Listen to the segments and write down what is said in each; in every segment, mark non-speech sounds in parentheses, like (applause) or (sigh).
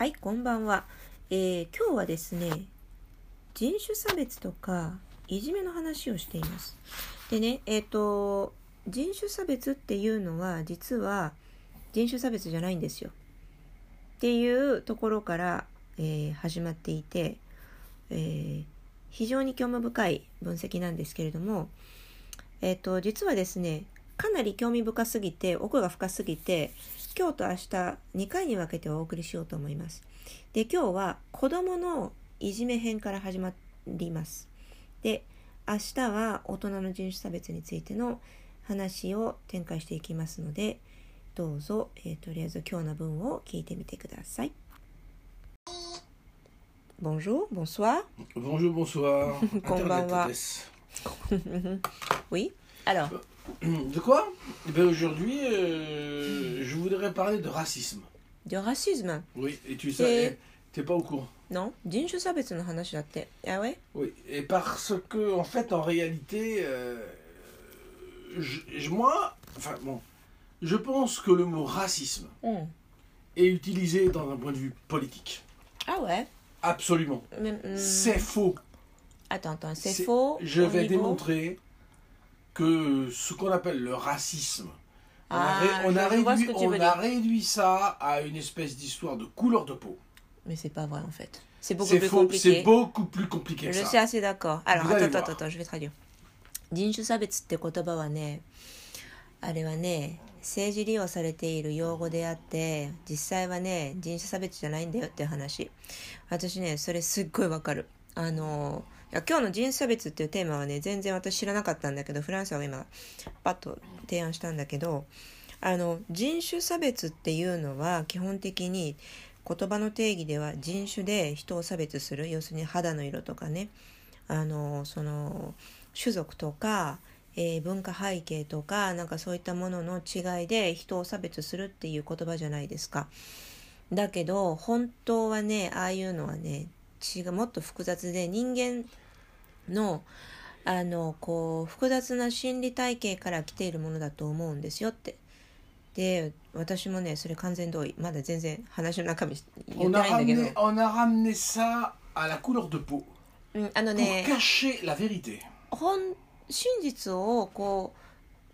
はい、こんばんは。えー今日はですね、人種差別とかいじめの話をしています。でね、えっ、と、人種差別っていうのは実は人種差別じゃないんですよ。っていうところから、えー始まっていて、えー非常に興味深い分析なんですけれども、えっ、と、実はですね、かなり興味深すぎて、奥が深すぎて、今日と明日2回に分けてお送りしようと思います。で、今日は子供のいじめ編から始まります。で、明日は大人の人種差別についての話を展開していきますので、どうぞ、えーとりあえず今日の分を聞いてみてください。Bonjour, bonsoir. Bonjour, bonsoir. (laughs) (laughs) Oui. Alors, De quoi? Eh Aujourd'hui, euh, voudrais parler de racisme. De racisme Oui, et tu sais, t'es pas au courant. Non, d'une chose à ah ouais? Oui, et parce que, en fait, en réalité, euh, je, moi, enfin bon, je pense que le mot racisme hmm. est utilisé dans un point de vue politique. Ah ouais? Absolument. Hmm. C'est faux. Attends, attends, c'est faux. Je vais démontrer que ce qu'on appelle le racisme on, a, Ah, ré- on a je- je vois ce réduit, que tu on veux a dire. réduit ça à une espèce d'histoire de couleur de peau. Mais c'est pas vrai en fait. C'est beaucoup C'est plus faux, compliqué. c'est beaucoup plus compliqué que Je ça. suis assez d'accord. Alors, Vous allez attends, attends, voir. attends, je vais traduire. 人種差別って言葉はね、あれはね、政治利用されている用語であって、実際はね、人種差別じゃないんだよっていう話。私ね、それすっごいわかる。あの、い や今日の人種差別っていうテーマはね、全然私知らなかったんだけど、フランスは今、パッと提案したんだけど、あの、人種差別っていうのは基本的に言葉の定義では人種で人を差別する要するに肌の色とかねあのその種族とか、えー文化背景とかなんかそういったものの違いで人を差別するっていう言葉じゃないですか。だけど本当はねああいうのはね違うもっと複雑で人間のあのこう複雑な心理体系から来ているものだと思うんですよって。で私もねそれ完全同意。まだ全然話の中身言ってないんだけど。On a ramené ça à la couleur de peau. うん、あの pour ね cacher la vérité. 本真実をこ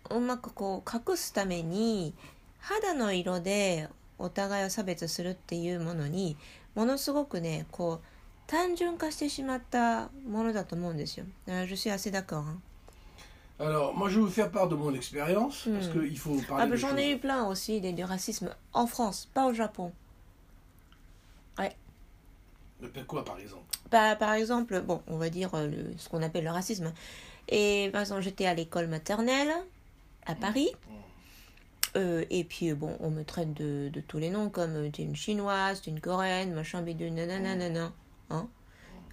ううまくこう隠すために肌の色でお互いを差別するっていうものにものすごくねこう単純化してしまったものだと思うんですよ。あ Je suis assez d'accord. hein. Alors, moi, je vais vous faire part de mon expérience, parce Hmm. qu'il faut Ah, parler ben, de J'en choses. ai eu plein aussi des, du racisme en France, pas au Japon. Mais Quoi, par exemple Bah, par exemple, bon, on va dire euh, le- ce qu'on appelle le racisme. Et par exemple, j'étais à l'école maternelle à Paris. Euh, et puis, euh, bon, on me traite de, de tous les noms, comme euh, t'es une chinoise, t'es une coréenne, machin, bidule, nanana, nanana, hein,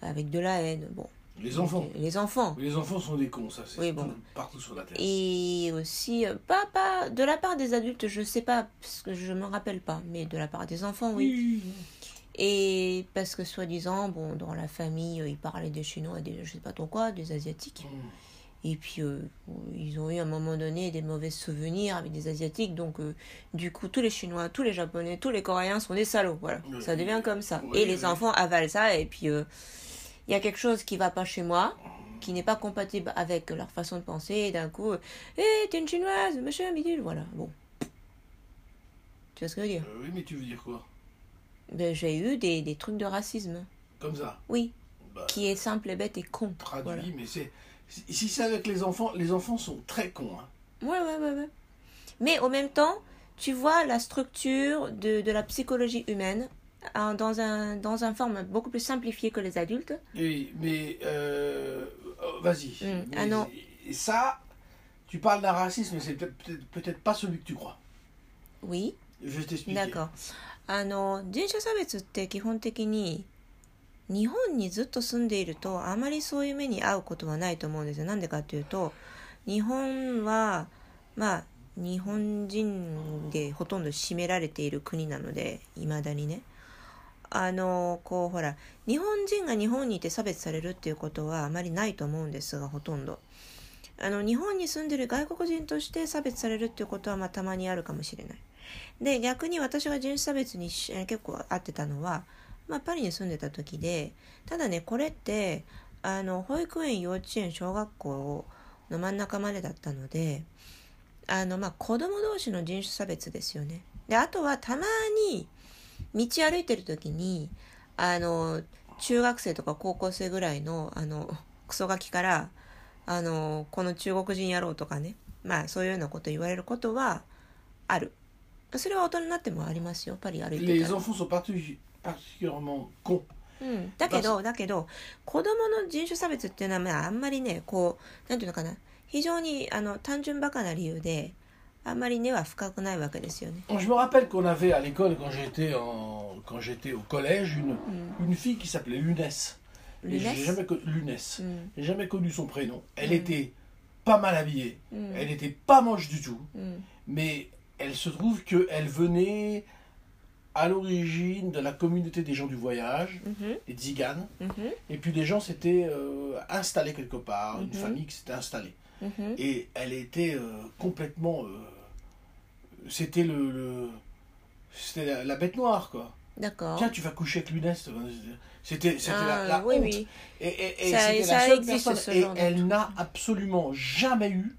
avec de la haine. Bon, Les enfants. les enfants. Les enfants sont des cons, ça, c'est Oui, bon. partout sur la Terre. Et aussi, euh, pas, pas de la part des adultes, je sais pas, parce que je me rappelle pas, mais de la part des enfants, oui. Et parce que soi-disant, bon, dans la famille, ils parlaient des Chinois, des, je sais pas trop quoi, des Asiatiques. Mm. Et puis, euh, ils ont eu à un moment donné des mauvais souvenirs avec des Asiatiques. Donc, euh, du coup, tous les Chinois, tous les Japonais, tous les Coréens sont des salauds. Voilà, Oui. ça devient comme ça. Oui, et les oui. enfants avalent ça. Et puis, euh, il y a quelque chose qui va pas chez moi, qui n'est pas compatible avec leur façon de penser. Et d'un coup, hé, t'es une Chinoise, machin, bidule. Voilà, bon. Tu vois ce que je veux dire? Oui, mais tu veux dire quoi? Ben, J'ai eu des, des trucs de racisme. Comme ça? Oui, Bah, qui est simple et bête et con. Traduit, Voilà. mais c'est. Si si c'est avec les enfants, les enfants sont très cons. Hein. Ouais, ouais, ouais, ouais. Mais en même temps, tu vois la structure de, de la psychologie humaine hein, dans un, dans un forme beaucoup plus simplifiée que les adultes. Et, mais. euh, oh, Vas-y. Mm. Mais Ah non. Et ça, tu parles d'un racisme, mais c'est peut-être peut-être peut-être pas celui que tu crois. Oui, Je vais t'expliquer. だからあの人種差別って基本的に 日本にずっと住んでいるとあまりそういう目に遭うことはないと思うんですよ。なんでかっていうと日本はまあ日本人でほとんど占められている国なのでいまだにね。あのこうほら日本人が日本にいて差別されるっていうことはあまりないと思うんですがほとんど。あの日本に住んでる外国人として差別されるっていうことはまあたまにあるかもしれない。で逆に私が人種差別に結構合ってたのは、まあ、パリに住んでた時でただねこれってあの保育園幼稚園小学校の真ん中までだったのであのまあ子供同士の人種差別ですよね。であとはたまに道歩いてる時にあの中学生とか高校生ぐらいのあのクソガキからあのこの中国人野郎とかねまあそういうようなこと言われることはあるそれは大人になってもありますよパリ歩いてたら、particulièrement cons. うん、だけどだけど子供の人種差別っていうのはまああんまりねこうなんていうのかな非常にあの単純バカな理由であんまり根は深くないわけですよね Je me rappelle qu'on avait à l'école, quand j'étais en... quand j'étais au collège, une, une fille qui s'appelait Lunès. Et j'ai Lunès jamais, co- Lunès. うん、 J'ai jamais connu son prénom. Elle Mm. était pas mal habillée. Mm. Elle était pas moche du tout. うん、 Mais elle se trouve qu'elle venait à l'origine de la communauté des gens du voyage, mm-hmm. les tziganes. Et puis les gens s'étaient euh, installés quelque part, une famille qui s'était installée. Et elle était euh, complètement. Euh, c'était le, c'était la, bête noire, quoi. D'accord. Tiens, tu vas coucher avec Luneste. C'était, c'était la, la oui, honte. Oui. Et, et, et ça, seule personne. Et elle n'a absolument jamais eu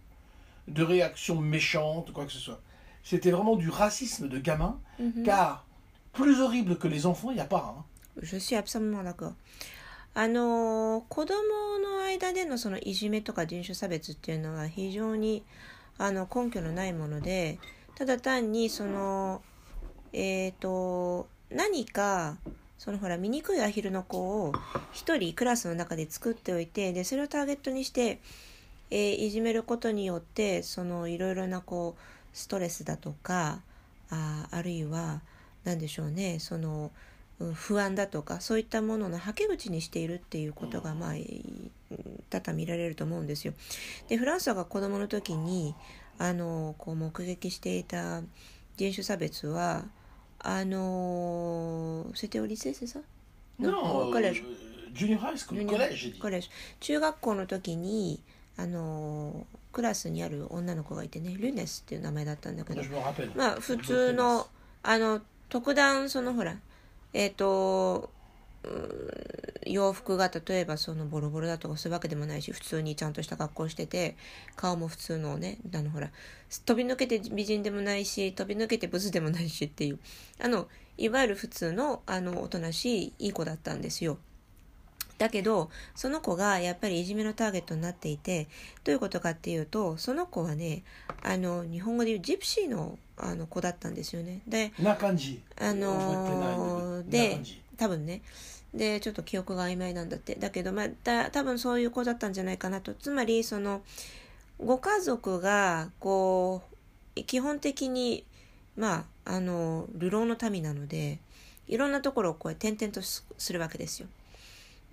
de réaction méchante, quoi que ce soit. C'était vraiment du racisme de gamin, car plus horrible que les enfants, il n'y a pas. hein. Je suis absolument d'accord. あの子供の間でのそのいじめとか人種差別っていうのは非常にあの根拠のないものでただ単にそのえっ、と何かそのほら醜いアヒルの子を一人クラスの中で作っておいてでそれをターゲットにして、えーいじめることによってそのいろいろなこうストレスだとかああるいは何でしょうねそのうん不安だとかそういったもののはけ口にしているっていうことがまあい多々見られると思うんですよ。でフランスが子供の時にあのこう目撃していた人種差別はあのセテオリセ c'est ça Non, au collège. euh, junior high school, Junior- collège, j'ai dit. コレージ中学校の時にあのクラスにある女の子がいてねルネスっていう名前だったんだけど.まあ普通のあの特段そのほらえっ、と洋服が例えばそのボロボロだとかそういうわけでもないし普通にちゃんとした格好してて顔も普通のねあのほら飛び抜けて美人でもないし飛び抜けてブスでもないしっていうあのいわゆる普通のあのおとなしいいい子だったんですよ。だけどその子がやっぱりいじめのターゲットになっていてどういうことかっていうとその子はねあの日本語で言うジプシーのあの子だったんですよね。で Nakanji. あのー.で多分ねでちょっと記憶が曖昧なんだってだけどまあだ多分そういう子だったんじゃないかなとつまりそのご家族がこう基本的にまああの流浪の民なのでいろんなところをこう転々とすするわけですよ。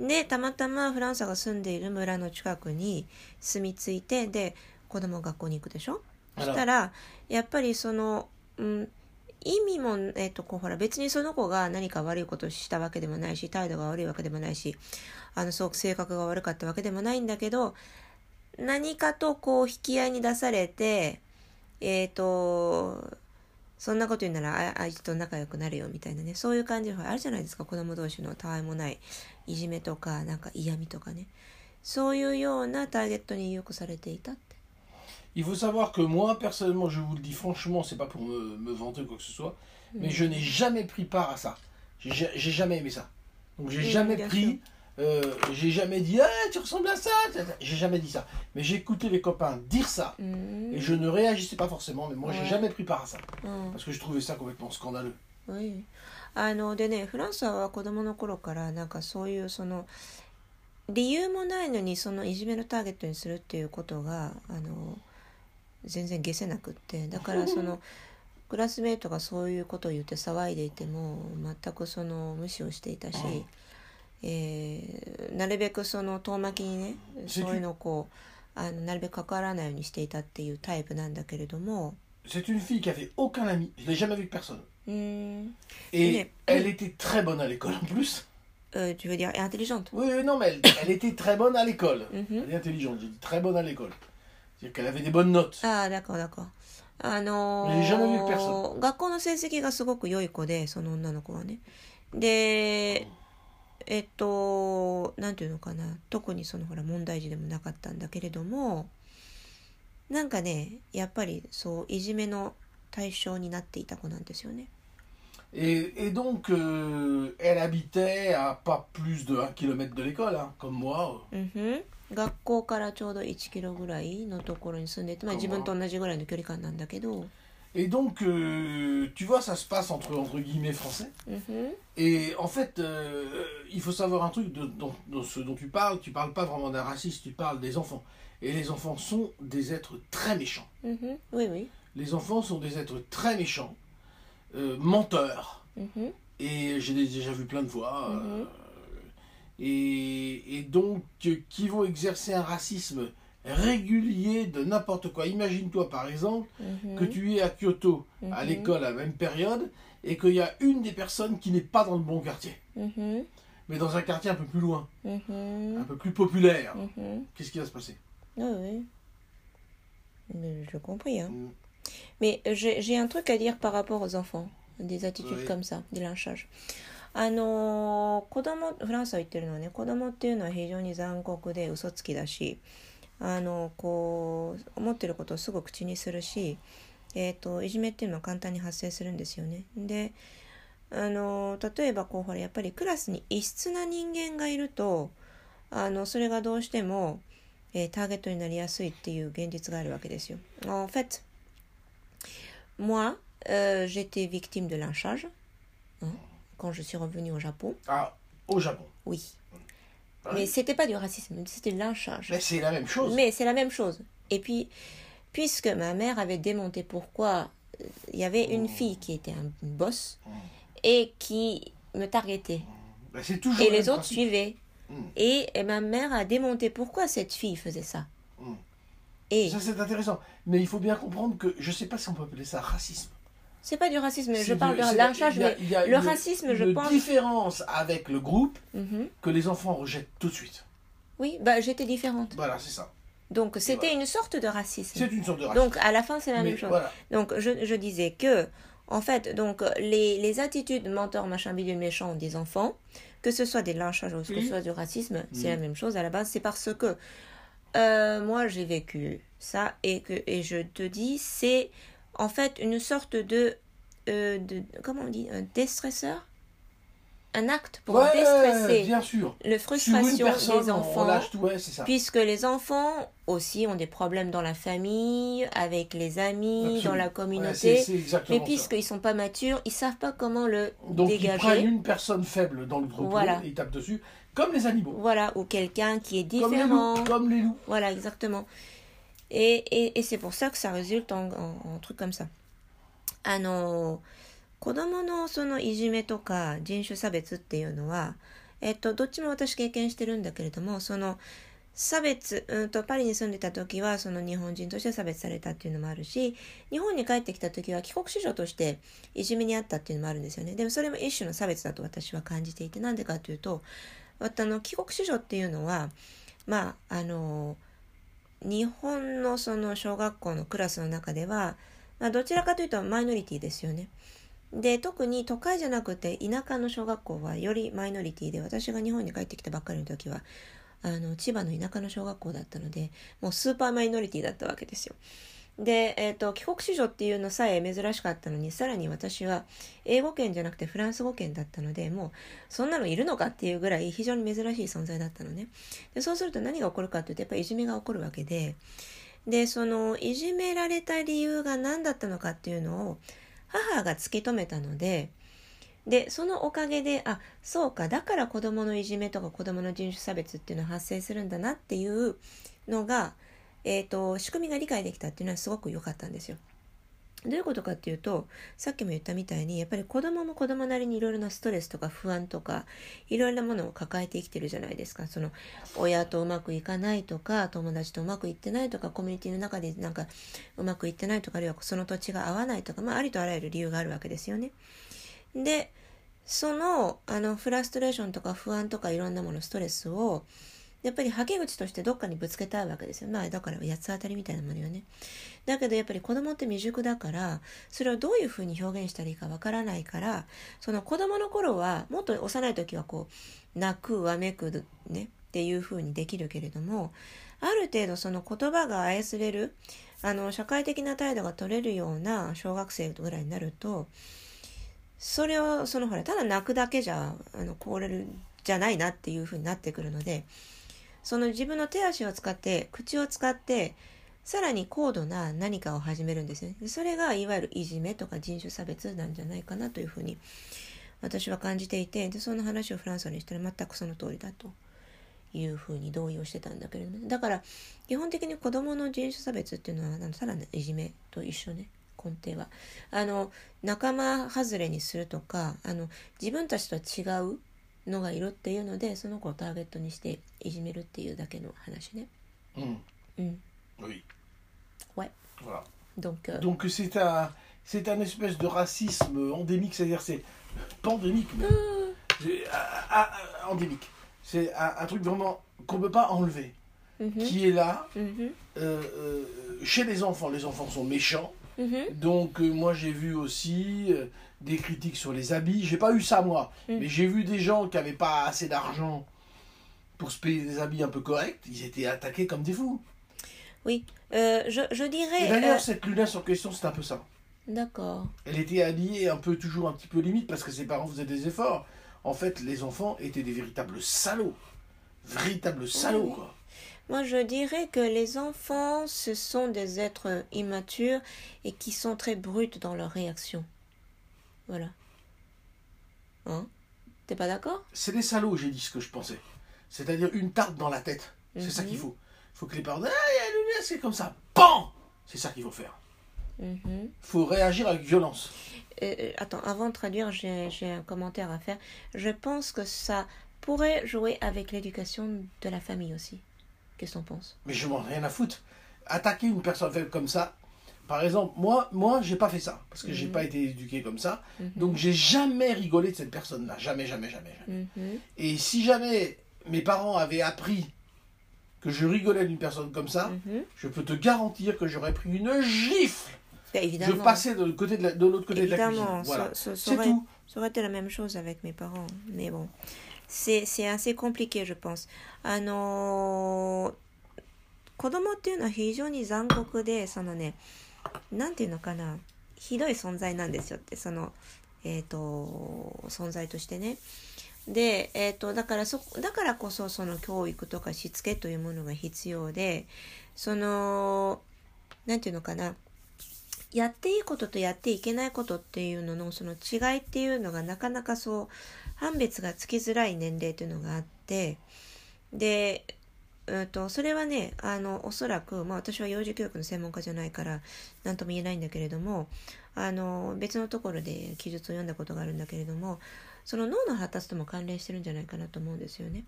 でたまたまフランスが住んでいる村の近くに住み着いてで子供が学校に行くでしょ？そしたらやっぱりその、うん、意味も、えっとこうほら別にその子が何か悪いことをしたわけでもないし態度が悪いわけでもないしあのすごく性格が悪かったわけでもないんだけど何かとこう引き合いに出されてえっ、とそんなこと言うならああいつと仲良くなるよみたいなねそういう感じがあるじゃないですか子供同士のたわいもないいじめとかなんか嫌味とかね。そういうようなターゲットによくされていたっ Il faut savoir que moi, personnellement, je vous le dis franchement, c'est pas pour me, me vanter ou quoi que ce soit, mais je n'ai jamais pris part à ça. J'ai ja- j'ai jamais aimé ça. Donc j'ai Oui, jamais bien pris, euh, j'ai jamais dit, ah, tu ressembles à ça, ça, ça. j'ai jamais dit ça. Mais j'écoutais les copains dire ça, うーん et je ne réagissais pas forcément, mais moi j'ai Ouais. jamais pris part à ça, うん parce que je trouvais ça complètement scandaleux. はい、あのでねフランスは子供の頃からなんかそういうその理由もないのにそのいじめのターゲットにするっていうことがあの 全然解せなくってだからそのクラスメートがそういうことを言って騒いでいても全くその無視をしていたし、うんえーなるべくその遠巻きにねそういうのをこうあのなるべく関わらないようにしていたっていうタイプなんだけれども C'est une fille qui avait aucun ami, je l'ai jamais avec personne. うーん Et Mais- elle était très bonne à l'école en plus. euh, tu veux dire intelligente Oui, non, mais elle, elle était très bonne à l'école. Mhm. Elle est intelligente, j'ai dit très bonne à l'école. C'est-à-dire qu'elle avait des bonnes notes. ああ、だからだから。あの personne. 学校の成績がすごく良い子でその女の子はねでえっとなんていうのかな特にそのほら問題児でもなかったんだけれどもなんかねやっぱりそういじめの対象になっていた子なんですよね Et, et donc, euh, elle habitait à pas plus de 1 km de l'école, hein, comme moi. うんふん学校からちょうど1キロぐらいのところに住んでいて、まあ、自分と同じぐらいの距離感なんだけど、 Et donc, euh, tu vois, ça se passe entre, entre guillemets français. うんふん Et en fait, euh, il faut savoir un truc de, dans, dans ce dont tu parles. Tu parles pas vraiment d'un raciste, tu parles des enfants. Et les enfants sont des êtres très méchants. うんふんoui oui Les enfants sont des êtres très méchants, euh, menteurs. うんふん Et j'ai déjà vu plein de fois. et, donc euh, qui vont exercer un racisme régulier de n'importe quoi. Imagine-toi par exemple mhm. que tu es à Kyoto à mhm. l'école à la même période et qu'il y a une des personnes qui n'est pas dans le bon quartier, mhm. mais dans un quartier un peu plus loin, un peu plus populaire. Qu'est-ce qui va se passer? Ah oui, je compris. Hein. Mm. Mais j'ai un truc à dire par rapport aux enfants, des attitudes comme ça, des lynchages. あのー子供フランスは言ってるのはね子供っていうのは非常に残酷で嘘つきだしあのこう思ってることをすぐ口にするし、えー、といじめっていうのは簡単に発生するんですよね。であの例えばこうほらやっぱりクラスに異質な人間がいるとあのそれがどうしても、えーターゲットになりやすいっていう現実があるわけですよ。En fait, moi, euh, j'étais victime de lynchage hein, quand je suis revenue au Japon. Ah, au Japon. Oui. Ah Mais c'était pas du racisme, c'était du lynchage. Mais c'est la même chose. Mais c'est la même chose. Et puis, puisque ma mère avait démonté pourquoi euh, il y avait une fille qui était un boss et qui me targetait. Ben, c'est toujours Et le les autres suivaient. Mm. Et, et ma mère a démonté pourquoi cette fille faisait ça. Mm. Et Ça c'est intéressant. Mais il faut bien comprendre que je sais pas si on peut appeler ça racisme. C'est pas du racisme, je parle de- lynchage, il y a- mais il y a le une- racisme, je pense. différence avec le groupe Mhm. que les enfants rejettent tout de suite. Oui, bah j'étais différente. Voilà, c'est ça. Donc c'était Voilà. une sorte de racisme. C'est une sorte de racisme. Donc à la fin, c'est la Mais même chose. voilà. Donc je, je disais que, en fait, donc les, les attitudes menteur, machin, bidule, méchant des enfants, que ce soit des lynchages ou que ce soit du racisme, c'est la même chose à la base. C'est parce que euh, moi j'ai vécu ça et que et je te dis c'est en fait une sorte de, euh, de comment on dit un déstresseur, un acte pour Ouais, déstresser bien sûr. une frustration personne, des enfants. lâche tout, ouais, c'est ça. Puisque les enfants aussi ont des problèmes dans la famille, avec les amis, Absolument. dans la Ouais, communauté. mais puisqu'ils sont pas matures, ils savent pas comment le Donc ils prennent dégager. une personne faible dans le groupe Voilà. et ils tapent dessus, comme les animaux, Voilà, ou quelqu'un qui est comme les différent. loups, comme les loups. Voilà, exactement. Et, et, et c'est pour ça que ça résulte en, en, en truc comme ça. あの子供のそのいじめとか人種差別っていうのは、えっと、どっちも私経験してるんだけれどもその差別、うん、とパリに住んでた時はその日本人として差別されたっていうのもあるし日本に帰ってきた時は帰国子女としていじめにあったっていうのもあるんですよねでもそれも一種の差別だと私は感じていてなんでかというとあの帰国子女っていうのはまああの日本のその小学校のクラスの中では、まあ、どちらかというとマイノリティですよね。で特に都会じゃなくて田舎の小学校はよりマイノリティで私が日本に帰ってきたばっかりの時はあの千葉の田舎の小学校だったのでもうスーパーマイノリティだったわけですよ。で、えー、と帰国子女っていうのさえ珍しかったのにさらに私は英語圏じゃなくてフランス語圏だったのでもうそんなのいるのかっていうぐらい非常に珍しい存在だったのね。でそうすると何が起こるかっていうとやっぱりいじめが起こるわけででそのいじめられた理由が何だったのかっていうのを母が突き止めたのででそのおかげであそうかだから子どものいじめとか子どもの人種差別っていうのは発生するんだなっていうのが、えー、と仕組みが理解できたっていうのはすごく良かったんですよ。どういうことかっていうとさっきも言ったみたいにやっぱり子供も子供なりにいろいろなストレスとか不安とかいろいろなものを抱えて生きてるじゃないですかその親とうまくいかないとか友達とうまくいってないとかコミュニティの中でなんかうまくいってないとかあるいはその土地が合わないとか、まあ、ありとあらゆる理由があるわけですよね。でそのあのフラストレーションとか不安とかいろんなものストレスをやっぱりはけ口としてどっかにぶつけたいわけですよ。まあだから八つ当たりみたいなものよね。だけどやっぱり子供って未熟だからそれをどういうふうに表現したらいいかわからないからその子供の頃はもっと幼い時はこう泣くわめくねっていうふうにできるけれどもある程度その言葉が操れるあの社会的な態度が取れるような小学生ぐらいになるとそれをそのほらただ泣くだけじゃあの凍れるじゃないなっていうふうになってくるのでその自分の手足を使って口を使ってさらに高度な何かを始めるんですね。それがいわゆるいじめとか人種差別なんじゃないかなというふうに私は感じていてでその話をフランスにしたら全くその通りだというふうに同意をしてたんだけれどもだから基本的に子どもの人種差別っていうのはあのさらにいじめと一緒ね根底は。あの仲間外れにするとかあの自分たちとは違う のがいるっていうのでその子をターゲットにしていじめるっていうだけの話ね。Hum, うん。 Oui. Ouais. Voilà. Donc, euh, Donc c'est un, c'est un espèce de racisme endémique, c'est-à-dire c'est pandémique, même. C'est, ah, ah, ah, endémique. C'est un, un truc vraiment qu'on ne peut pas enlever, mhm, qui est là mhm, euh, euh, chez les enfants. Les enfants sont méchants. mhm, Donc euh, moi j'ai vu aussi euh, des critiques sur les habits. J'ai pas eu ça moi, Mm. mais j'ai vu des gens qui avaient pas assez d'argent pour se payer des habits un peu corrects. Ils étaient attaqués comme des fous. Oui, euh, je, je dirais. d'ailleurs euh, cette luneuse en question c'est un peu ça. D'accord. Elle était habillée un peu toujours un petit peu limite parce que ses parents faisaient des efforts. En fait les enfants étaient des véritables salauds, véritables salauds Oui. quoi. Moi, je dirais que les enfants, ce sont des êtres immatures et qui sont très bruts dans leurs réactions. Voilà. Hein? T'es pas d'accord? C'est des salauds j'ai dit ce que je pensais. C'est-à-dire une tarte dans la tête. C'est ça Mhm. qu'il faut. Il faut que les parents disent, ah il c'est comme ça. BAM C'est ça qu'il faut faire. Mhm. faut réagir avec violence. Euh, euh, attends, avant de traduire, j'ai un commentaire à faire. Je pense que ça pourrait jouer avec l'éducation de la famille aussi. Qu'est-ce que t'en penses? Mais je m'en rien à foutre. Attaquer une personne faible comme ça, par exemple, moi, moi, j'ai pas fait ça parce que j'ai Mhm. pas été éduqué comme ça. Mhm. Donc j'ai jamais rigolé de cette personne-là, jamais, jamais, jamais. jamais. Mhm. Et si jamais mes parents avaient appris que je rigolais d'une personne comme ça, Mhm. je peux te garantir que j'aurais pris une gifle. Bah, Je évidemment. passais de l'autre côté de la- de l'autre côté de la Évidemment, cuisine. Voilà. ça, ça- ça C'est aurait, tout. ça aurait été la même chose avec mes parents. Mais bon, c'est c'est assez compliqué, je pense. あのー子供っていうのは非常に残酷で、そのね、 なんていうのかな、ひどい存在なんですよって、その、えっ、と、存在としてね。で、えっ、と、だからそ、だからこそ、その教育とかしつけというものが必要で、その、なんていうのかな、やっていいこととやっていけないことっていうののその違いっていうのがなかなかそう判別がつきづらい年齢というのがあってで、うん、とそれはねあのおそらく、まあ、私は幼児教育の専門家じゃないから何とも言えないんだけれどもあの別のところで記述を読んだことがあるんだけれどもその脳の発達とも関連してるんじゃないかなと思うんですよね。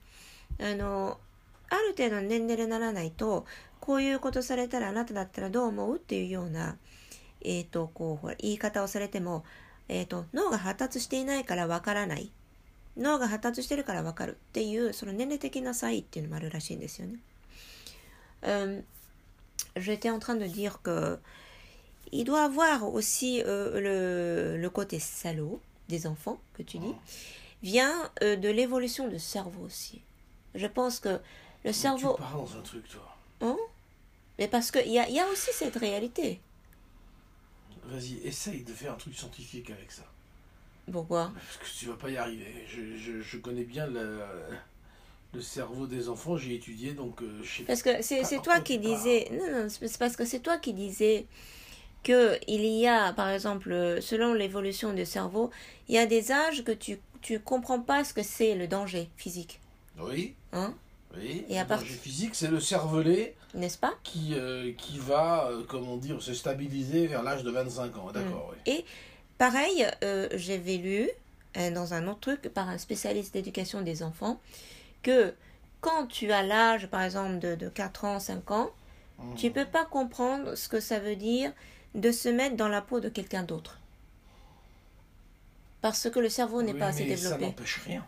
あのある程度の年齢にならないとこういうことされたらあなただったらどう思うっていうようなえー、とこうほら言い方をされても、えー、と脳が発達していないからわからない脳が発達してるからわかるっていうその年齢的な差異っていうのもあるらしいんですよね。Euh, J'étais en train de dire que il doit avoir aussi euh, le, le côté salaud des enfants que tu dis vient euh, de l'évolution du cerveau aussi. Je pense que le cerveau, Tu pars dans un truc, toi. Hein mais parce qu'il y a, il y a aussi cette réalité. Vas-y, essaye de faire un truc scientifique avec ça. Pourquoi? Parce que tu vas pas y arriver. Je, je- je connais bien le, le cerveau des enfants, j'ai étudié, donc euh, je sais Parce que c'est toi qui disais. Non, non, c'est parce que c'est toi qui disais que il y a, par exemple, selon l'évolution du cerveau, il y a des âges que tu tu comprends pas ce que c'est le danger physique, Oui, hein, oui. Et à le part- danger physique, c'est le cervelet n'est-ce pas? qui, euh, qui va, euh, comment dire, se stabiliser vers l'âge de 25 ans. D'accord, oui. Et pareil, euh, j'avais lu euh, dans un autre truc par un spécialiste d'éducation des enfants que quand tu as l'âge, par exemple, de, de 4 ans, 5 ans, Mhm. tu peux pas comprendre ce que ça veut dire de se mettre dans la peau de quelqu'un d'autre. Parce que le cerveau n'est Oui, pas assez mais ça développé. n'empêche rien.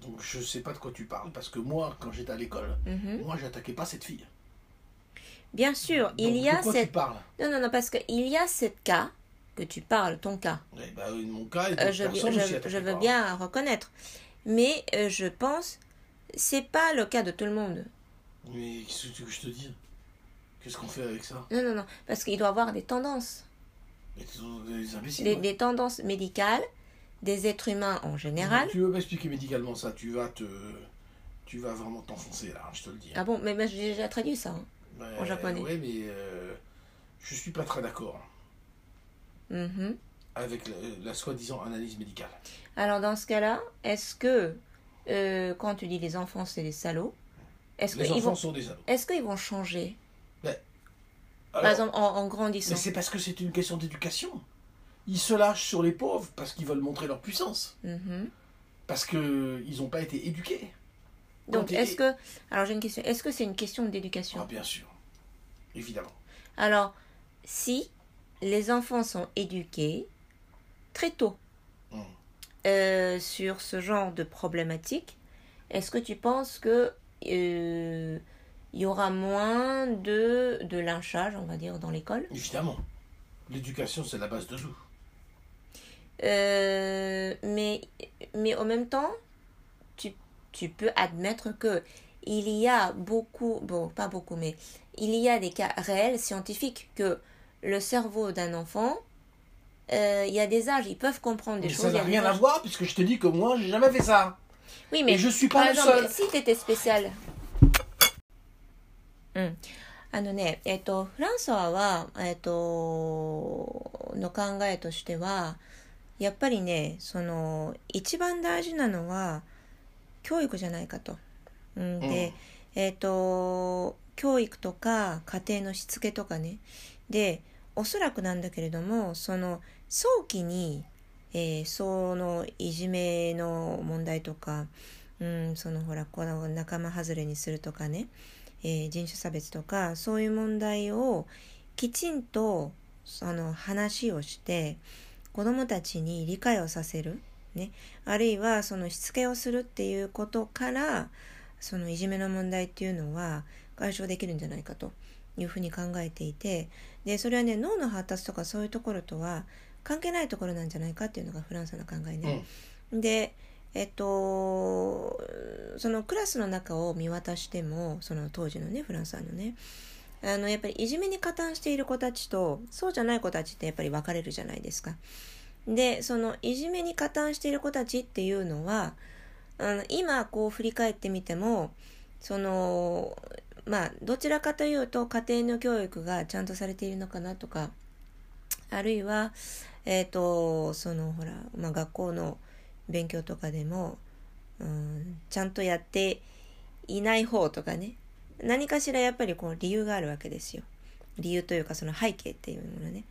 Donc je sais pas de quoi tu parles, parce que moi, quand j'étais à l'école, Mhm. moi, j'attaquais pas cette fille. Bien sûr, il Donc, y a cette... tu parles? Non, non, non, parce qu'il y a ce cas que tu parles, ton cas. Eh ben, Mon cas, et Euh, je, personnes je- aussi je veux bien reconnaître. Mais euh, je pense, c'est pas le cas de tout le monde. Mais qu'est-ce que tu veux que je te dise? Qu'est-ce qu'on fait avec ça? Non, non, non, parce qu'il doit avoir des tendances. Mais des imbéciles. Des, ouais. des tendances médicales des êtres humains en général. Tu veux pas expliquer médicalement ça? Tu vas te. Tu vas vraiment t'enfoncer là, je te le dis. Ah bon, mais, mais j'ai déjà traduit ça. hein. Ouais, en japonais. Ouais, mais euh, je suis pas très d'accord Mhm. avec la, la soi-disant analyse médicale. Alors dans ce cas-là, est-ce que euh, quand tu dis les enfants c'est des salauds, est-ce Les qu'ils enfants vont, sont des salauds. est-ce qu'ils vont changer Par Alors, exemple en, en grandissant. mais c'est parce que c'est une question d'éducation. Ils se lâchent sur les pauvres parce qu'ils veulent montrer leur puissance. Mhm. Parce qu'ils n'ont pas été éduqués. Donc est-ce que alors j'ai une question, est-ce que c'est une question Ah, d'éducation bien sûr. Évidemment. Alors si les enfants sont éduqués très tôt Mm. euh, sur ce genre de problématique, est-ce que tu penses que euh, il y aura moins de, de lynchage, on va dire, dans l'école? Évidemment. L'éducation, c'est la base de tout. Euh, mais, mais en même temps, tu, tu peux admettre que il y a beaucoup, bon, pas beaucoup, mais il y a des cas réels scientifiques que le cerveau d'un enfant, euh, il y a des âges, ils peuvent comprendre des Mais choses. ça il y n'a a des rien à âges- voir puisque je te dis que moi, j'ai jamais fait ça. Oui, mais Et je suis par pas le exemple, seul. si tu étais spécial. うん。あのね、えっと、フランソワは、えっと、の考えとしては、やっぱりね、その、一番大事なのは、 教育じゃないかと。うん、で、えっと、教育とか家庭のしつけとかね。で、おそらくなんだけれども、その、早期に、えーそのいじめの問題とか、うん、そのほらこの仲間外れにするとかね、えー人種差別とかそういう問題をきちんとその話をして子どもたちに理解をさせる、ね、あるいはそのしつけをするっていうことからそのいじめの問題っていうのは解消できるんじゃないかというふうに考えていてでそれはね脳の発達とかそういうところとは関係ないところなんじゃないかっていうのがフランスの考えね。でえっとそのクラスの中を見渡してもその当時のねフランスのねあのやっぱりいじめに加担している子たちとそうじゃない子たちってやっぱり分かれるじゃないですか。でそのいじめに加担している子たちっていうのはあの今こう振り返ってみてもそのまあどちらかというと家庭の教育がちゃんとされているのかなとかあるいはえっ、とそのほら、まあ、学校の勉強とかでも、うん、ちゃんとやっていない方とかね何かしらやっぱりこう理由があるわけですよ。理由というかその背景っていうものね。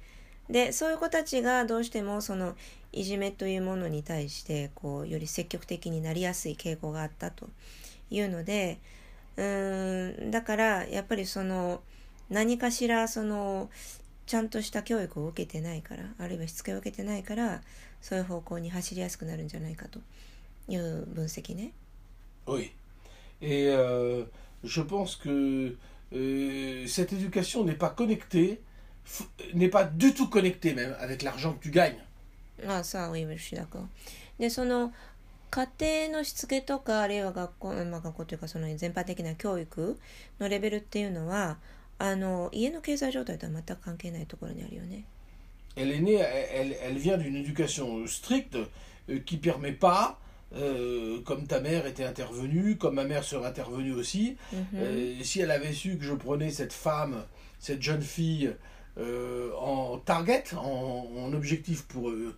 でそういう子たちがどうしてもそのいじめというものに対してこうより積極的になりやすい傾向があったというのでうーんだからやっぱりその何かしらそのちゃんとした教育を受けてないからあるいはしつけを受けてないからそういう方向に走りやすくなるんじゃないかという分析ね。Oui. Et euh, je pense que euh, cette éducation n'est pas connectée, n'est pas du tout connectée même avec l'argent que tu gagnes. あさあ、ウィブシだか。で、その家庭のしつけとかあるいは学校、まあ、学校というかその全般的な教育のレベルっていうのはあの家の経済状態とは全く関係ないところにあるよね。 Elle est née, elle, elle vient d'une éducation stricte euh, qui permet pas, euh, comme ta mère était intervenue, comme ma mère serait intervenue aussi, うんふん euh, si elle avait su que je prenais cette femme, cette jeune fille euh, en target, en, objectif pour oh, eux.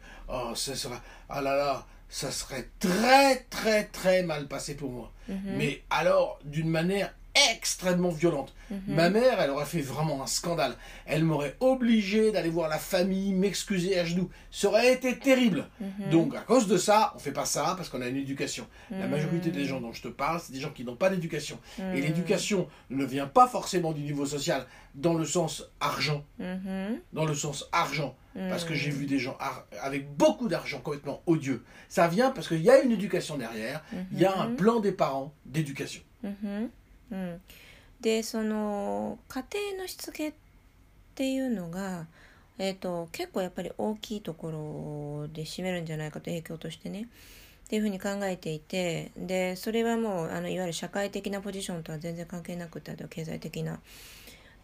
Ça sera, ah là là, ça serait très très très mal passé pour moi. Mhm. Mais alors d'une manière extrêmement violentes. Ma mère, elle aurait fait vraiment un scandale. Elle m'aurait obligé d'aller voir la famille, m'excuser à genoux. Ça aurait été terrible. Donc, à cause de ça, on fait pas ça parce qu'on a une éducation. La majorité des gens dont je te parle, c'est des gens qui n'ont pas d'éducation. Et l'éducation ne vient pas forcément du niveau social dans le sens argent. Dans le sens argent. Parce que j'ai vu des gens avec beaucoup d'argent complètement odieux. Ça vient parce qu'il y a une éducation derrière. Il y a un plan des parents d'éducation. うん、でその家庭のしつけっていうのが、えー、と結構やっぱり大きいところで占めるんじゃないかと影響としてね。っていうふうに考えていてでそれはもうあのいわゆる社会的なポジションとは全然関係なくてあとは経済的な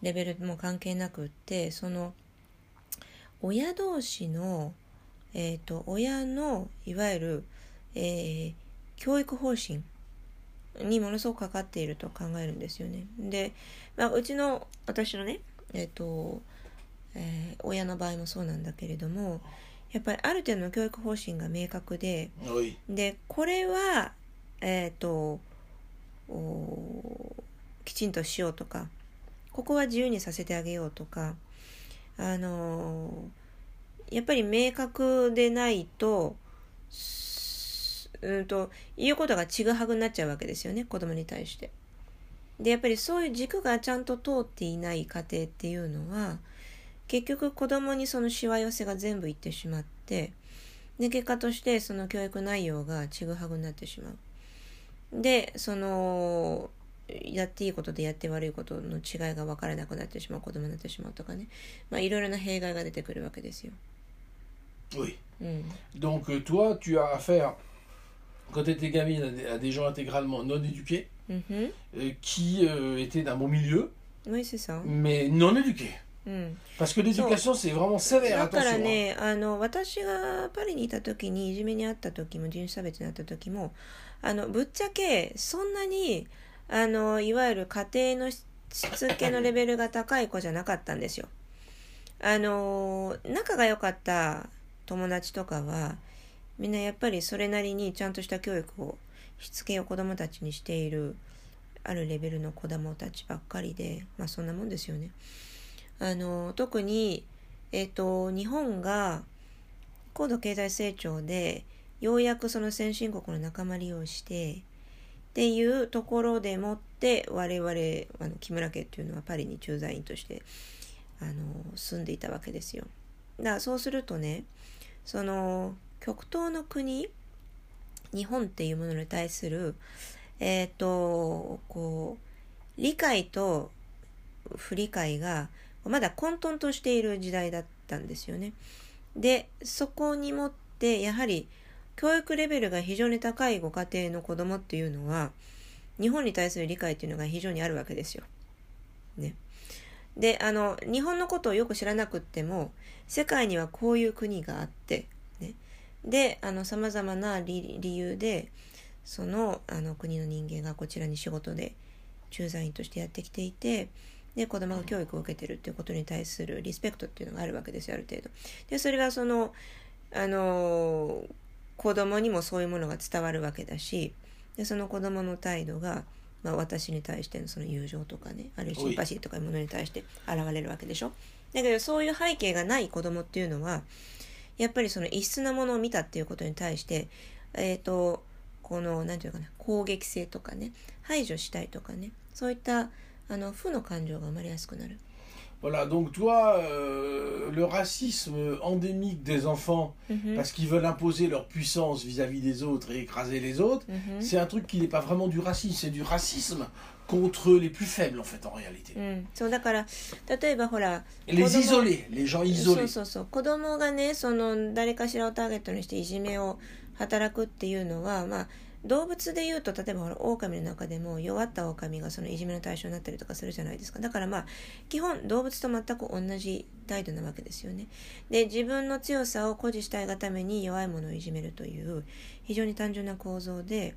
レベルも関係なくってその親同士の、えー、と親のいわゆる、えー教育方針にものすごくかかっていると考えるんですよね。で、まあ、うちの私のね、えっ、と、えー親の場合もそうなんだけれどもやっぱりある程度の教育方針が明確で.でこれはえっ、とおきちんとしようとかここは自由にさせてあげようとかあのやっぱり明確でないとすうんと言うことがちぐはぐになっちゃうわけですよね子供に対して。でやっぱりそういう軸がちゃんと通っていない家庭っていうのは結局子供にそのしわ寄せが全部いってしまってで結果としてその教育内容がちぐはぐになってしまう。でそのやっていいことでやって悪いことの違いが分からなくなってしまう子供になってしまうとかねまあいろいろな弊害が出てくるわけですよ。Oui. うん、Donc euh, toi, tu as affaire, quand tu étais gamine, à des, gens intégralement non éduqués, うんふん euh, qui euh, étaient d'un bon milieu, Oui, c'est ça. mais non éduqués. うん、だから.ね、あの私がパリにいた時にいじめにあった時も人種差別にあった時もあのぶっちゃけそんなにあのいわゆる家庭のしつけのレベルが高い子じゃなかったんですよ。あの仲が良かった友達とかはみんなやっぱりそれなりにちゃんとした教育をしつけを子供たちにしているあるレベルの子供たちばっかりでまあそんなもんですよね。あの特に、えっと日本が高度経済成長でようやくその先進国の仲間利用してっていうところでもって我々あの木村家っていうのはパリに駐在員としてあの住んでいたわけですよ。だからそうするとねその極東の国日本っていうものに対するえっ、とこう理解と不理解がまだ混沌としている時代だったんですよね。でそこにもってやはり教育レベルが非常に高いご家庭の子供っていうのは日本に対する理解っていうのが非常にあるわけですよ。ね。であの日本のことをよく知らなくっても世界にはこういう国があって、でさまざまな理由でそのあの国の人間がこちらに仕事で駐在員としてやってきていてで子供が教育を受けてるっていうことに対するリスペクトっていうのがあるわけですよある程度。でそれがそのあの子供にもそういうものが伝わるわけだしでその子供の態度が、まあ、私に対してのその友情とかねあるいはシンパシーとかいうものに対して現れるわけでしょだけどそういう背景がない子供っていうのはやっぱりその異質なものを見たっていうことに対してえっ、とこの何て言うかな攻撃性とかね排除したいとかねそういったあの負の感情が生まれやすくなる。Voilà, donc toi, euh, le racisme endémique des enfants, うんふん parce qu'ils veulent imposer leur puissance vis-à-vis des autres et écraser les autres, うんふん c'est un truc qui n'est pas vraiment du racisme, c'est du racisme contre les plus faibles en fait en réalité. うん、そうだから例えばほら Les 子供 isolés, les gens そう isolés. そうそう子供がねその誰かしらをターゲットにしていじめを働くっていうのはまあ動物でいうと例えばほら狼の中でも弱った狼がそのいじめの対象になったりとかするじゃないですかだからまあ基本動物と全く同じ態度なわけですよねで自分の強さを誇示したいがために弱いものをいじめるという非常に単純な構造で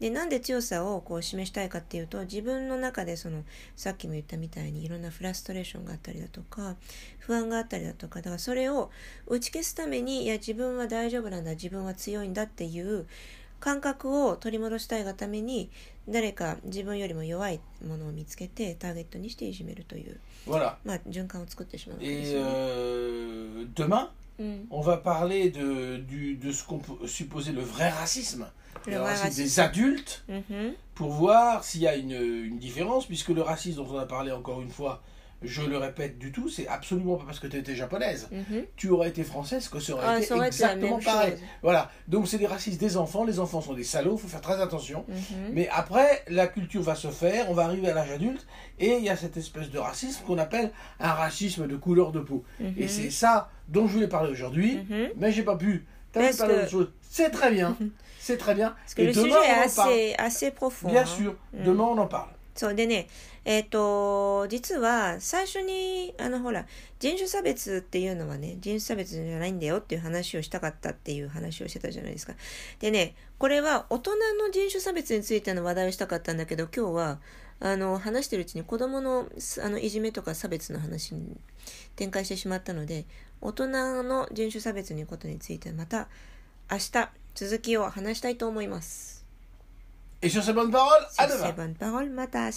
でなんで強さをこう示したいかっていうと自分の中でそのさっきも言ったみたいにいろんなフラストレーションがあったりだとか不安があったりだとかだからそれを打ち消すためにいや自分は大丈夫なんだ自分は強いんだっていう感覚を取り戻したいがために誰か自分よりも弱いものを見つけてターゲットにしていじめるという.まあ循環を作ってしまうわけですよね。Mm. On va parler de, de ce qu'on peut supposer le vrai racisme. Le racisme des adultes, mm-hmm. pour voir s'il y a une, une, différence, puisque le racisme dont on a parlé encore une fois, je le répète du tout, c'est absolument pas parce que tu étais japonaise. Mhm. Tu aurais été française que ça aurait ah, été exactement pareil. Voilà. Donc c'est des racistes des enfants, les enfants sont des salauds, il faut faire très attention. Mhm. Mais après, la culture va se faire, on va arriver à l'âge adulte, et il y a cette espèce de racisme qu'on appelle un racisme de couleur de peau. Mhm. Et c'est ça dont je voulais parler aujourd'hui, mais j'ai pas pu. C'est très bien. (laughs) C'est très bien. Parce que et le demain, sujet est assez, profond. Bien hein. sûr. Mm. Demain, on en parle. そうでね、えっ、と、実は最初に、あのほら、人種差別っていうのはね、人種差別じゃないんだよっていう話をしたかったっていう話をしてたじゃないですか。でね、これは大人の人種差別についての話題をしたかったんだけど、今日は、あの、話してるうちに子供のあのいじめとか差別の話に展開してしまったので、大人の人種差別のことについてまた明日続きを話したいと思います。Et sur ces bonnes paroles, à demain. Sur ces bonnes paroles, mata